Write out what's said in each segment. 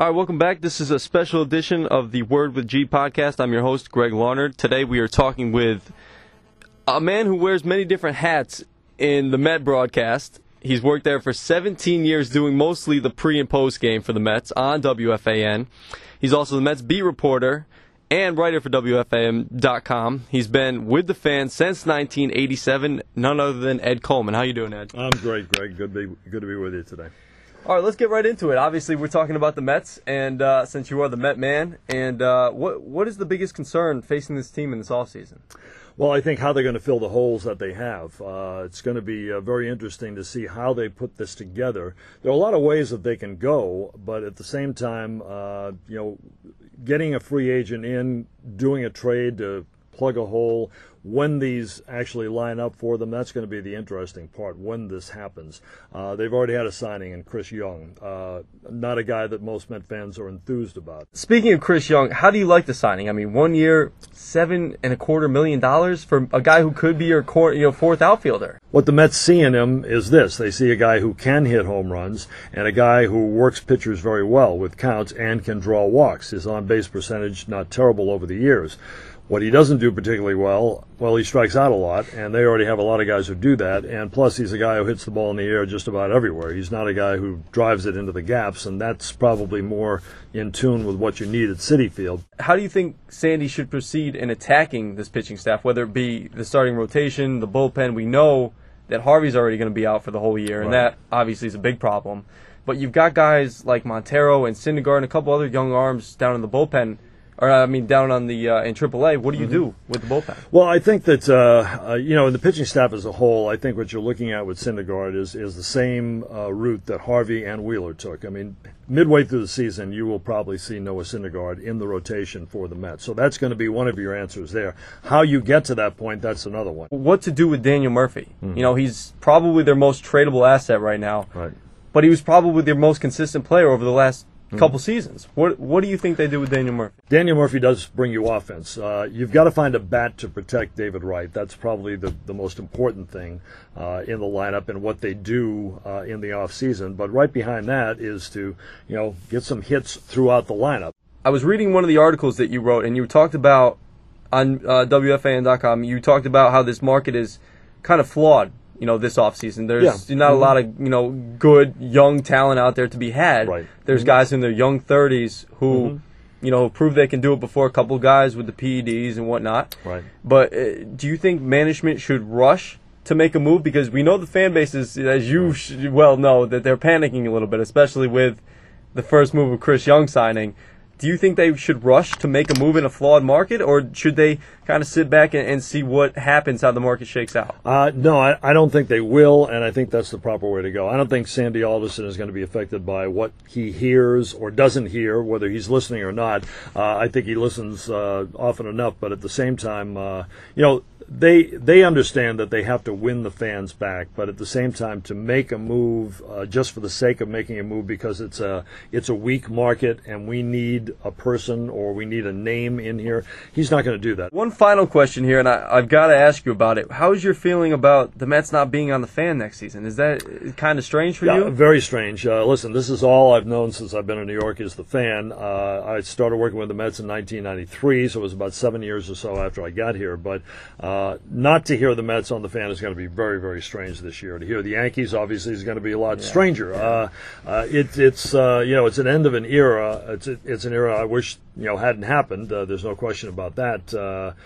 All right, welcome back. This is a special edition of the Word with G podcast. I'm your host, Greg Larnard. Today we are talking with a man who wears many different hats in the Met broadcast. He's worked there for 17 years doing mostly the pre and post game for the Mets on WFAN. He's also the Mets beat reporter and writer for WFAN.com. He's been with the fans since 1987, none other than Ed Coleman. How you doing, Ed? I'm great, Greg. Good to be, good to be with you today. All right, let's get right into it. Obviously, we're talking about the Mets, and uh, since you are the Met man, and uh, what what is the biggest concern facing this team in this offseason? Well, I think how they're going to fill the holes that they have. Uh, it's going to be uh, very interesting to see how they put this together. There are a lot of ways that they can go, but at the same time, uh, you know, getting a free agent in, doing a trade to plug a hole, when these actually line up for them, that's going to be the interesting part when this happens. Uh, they've already had a signing in Chris Young, uh, not a guy that most Met fans are enthused about. Speaking of Chris Young, how do you like the signing? I mean, one year, seven and a quarter million dollars for a guy who could be your core, you know, fourth outfielder. What the Mets see in him is this: they see a guy who can hit home runs and a guy who works pitchers very well with counts and can draw walks. His on-base percentage not terrible over the years. What he doesn't do particularly well, well, he strikes out a lot, and they already have a lot of guys who do that. And plus, he's a guy who hits the ball in the air just about everywhere. He's not a guy who drives it into the gaps, and that's probably more in tune with what you need at Citi Field. How do you think Sandy should proceed in attacking this pitching staff, whether it be the starting rotation, the bullpen? We know that Harvey's already going to be out for the whole year, and Right. that obviously is a big problem. But you've got guys like Montero and Syndergaard and a couple other young arms down in the bullpen, or I mean down on the uh, in AAA. What do you do with the bullpen? Well, I think that uh, uh, you know, in the pitching staff as a whole, I think what you're looking at with Syndergaard is is the same uh, route that Harvey and Wheeler took. I mean, midway through the season, you will probably see Noah Syndergaard in the rotation for the Mets. So that's going to be one of your answers there. How you get to that point, that's another one. What to do with Daniel Murphy? You know, he's probably their most tradable asset right now. Right. but he was probably their most consistent player over the last couple seasons. What what do you think they do with Daniel Murphy? Daniel Murphy does bring you offense. Uh, you've got to find a bat to protect David Wright. That's probably the, the most important thing uh, in the lineup and what they do uh, in the offseason. But right behind that is to, you know, get some hits throughout the lineup. I was reading one of the articles that you wrote, and you talked about on uh, WFAN.com. You talked about how this market is kind of flawed. You know, this offseason. There's Yeah. not a Mhm. lot of you know good young talent out there to be had. Right. There's Mhm. guys in their young 30s who. Mhm. You know, prove they can do it before a couple guys with the PEDs and whatnot. Right. But uh, do you think management should rush to make a move? Because we know the fan base is, as you sh- well know, that they're panicking a little bit, especially with the first move of Chris Young signing. Do you think they should rush to make a move in a flawed market, or should they kind of sit back and, and see what happens, how the market shakes out? Uh, no, I, I don't think they will, and I think that's the proper way to go. I don't think Sandy Alderson is going to be affected by what he hears or doesn't hear, whether he's listening or not. Uh, I think he listens uh, often enough, but at the same time, uh, you know, they they understand that they have to win the fans back, but at the same time, to make a move uh, just for the sake of making a move because it's a it's a weak market and we need a person or we need a name in here, he's not going to do that. One final question here, and I, I've got to ask you about it. How's your feeling about the Mets not being on the fan next season? Is that kind of strange for Yeah, you? very strange. Uh, listen, this is all I've known since I've been in New York is the fan. Uh, I started working with the Mets in 1993, so it was about seven years or so after I got here. But uh, not to hear the Mets on the fan is going to be very, very strange this year. To hear the Yankees, obviously, is going to be a lot stranger. Uh, uh, it, it's uh, you know, it's an end of an era. It's it's an era I wish you know hadn't happened. Uh, there's no question about that. Uh,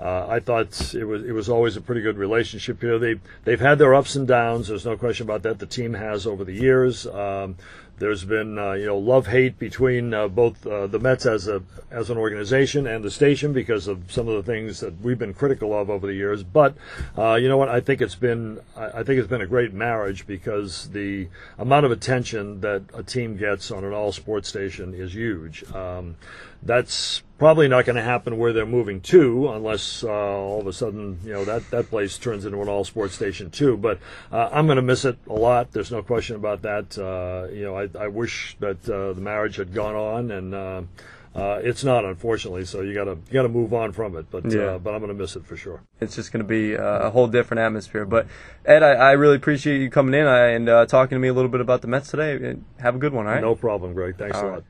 uh, I thought it was it was always a pretty good relationship here. They they've had their ups and downs. There's no question about that. The team has over the years. Um, there's been uh, you know love hate between uh, both uh, the Mets as a as an organization and the station because of some of the things that we've been critical of over the years. But uh, you know what? I think it's been I think it's been a great marriage because the amount of attention that a team gets on an all sports station is huge. Um, that's probably not going to happen where they're moving to unless uh, all of a sudden you know that that place turns into an all sports station too but uh, I'm going to miss it a lot there's no question about that uh, you know I, I wish that uh, the marriage had gone on and uh, uh, it's not unfortunately so you got to you got to move on from it but Yeah. uh, but I'm going to miss it for sure It's just going to be uh, a whole different atmosphere. But Ed, I, I really appreciate you coming in and uh, talking to me a little bit about the Mets today. Have a good one, all right? no problem Greg thanks All a right. lot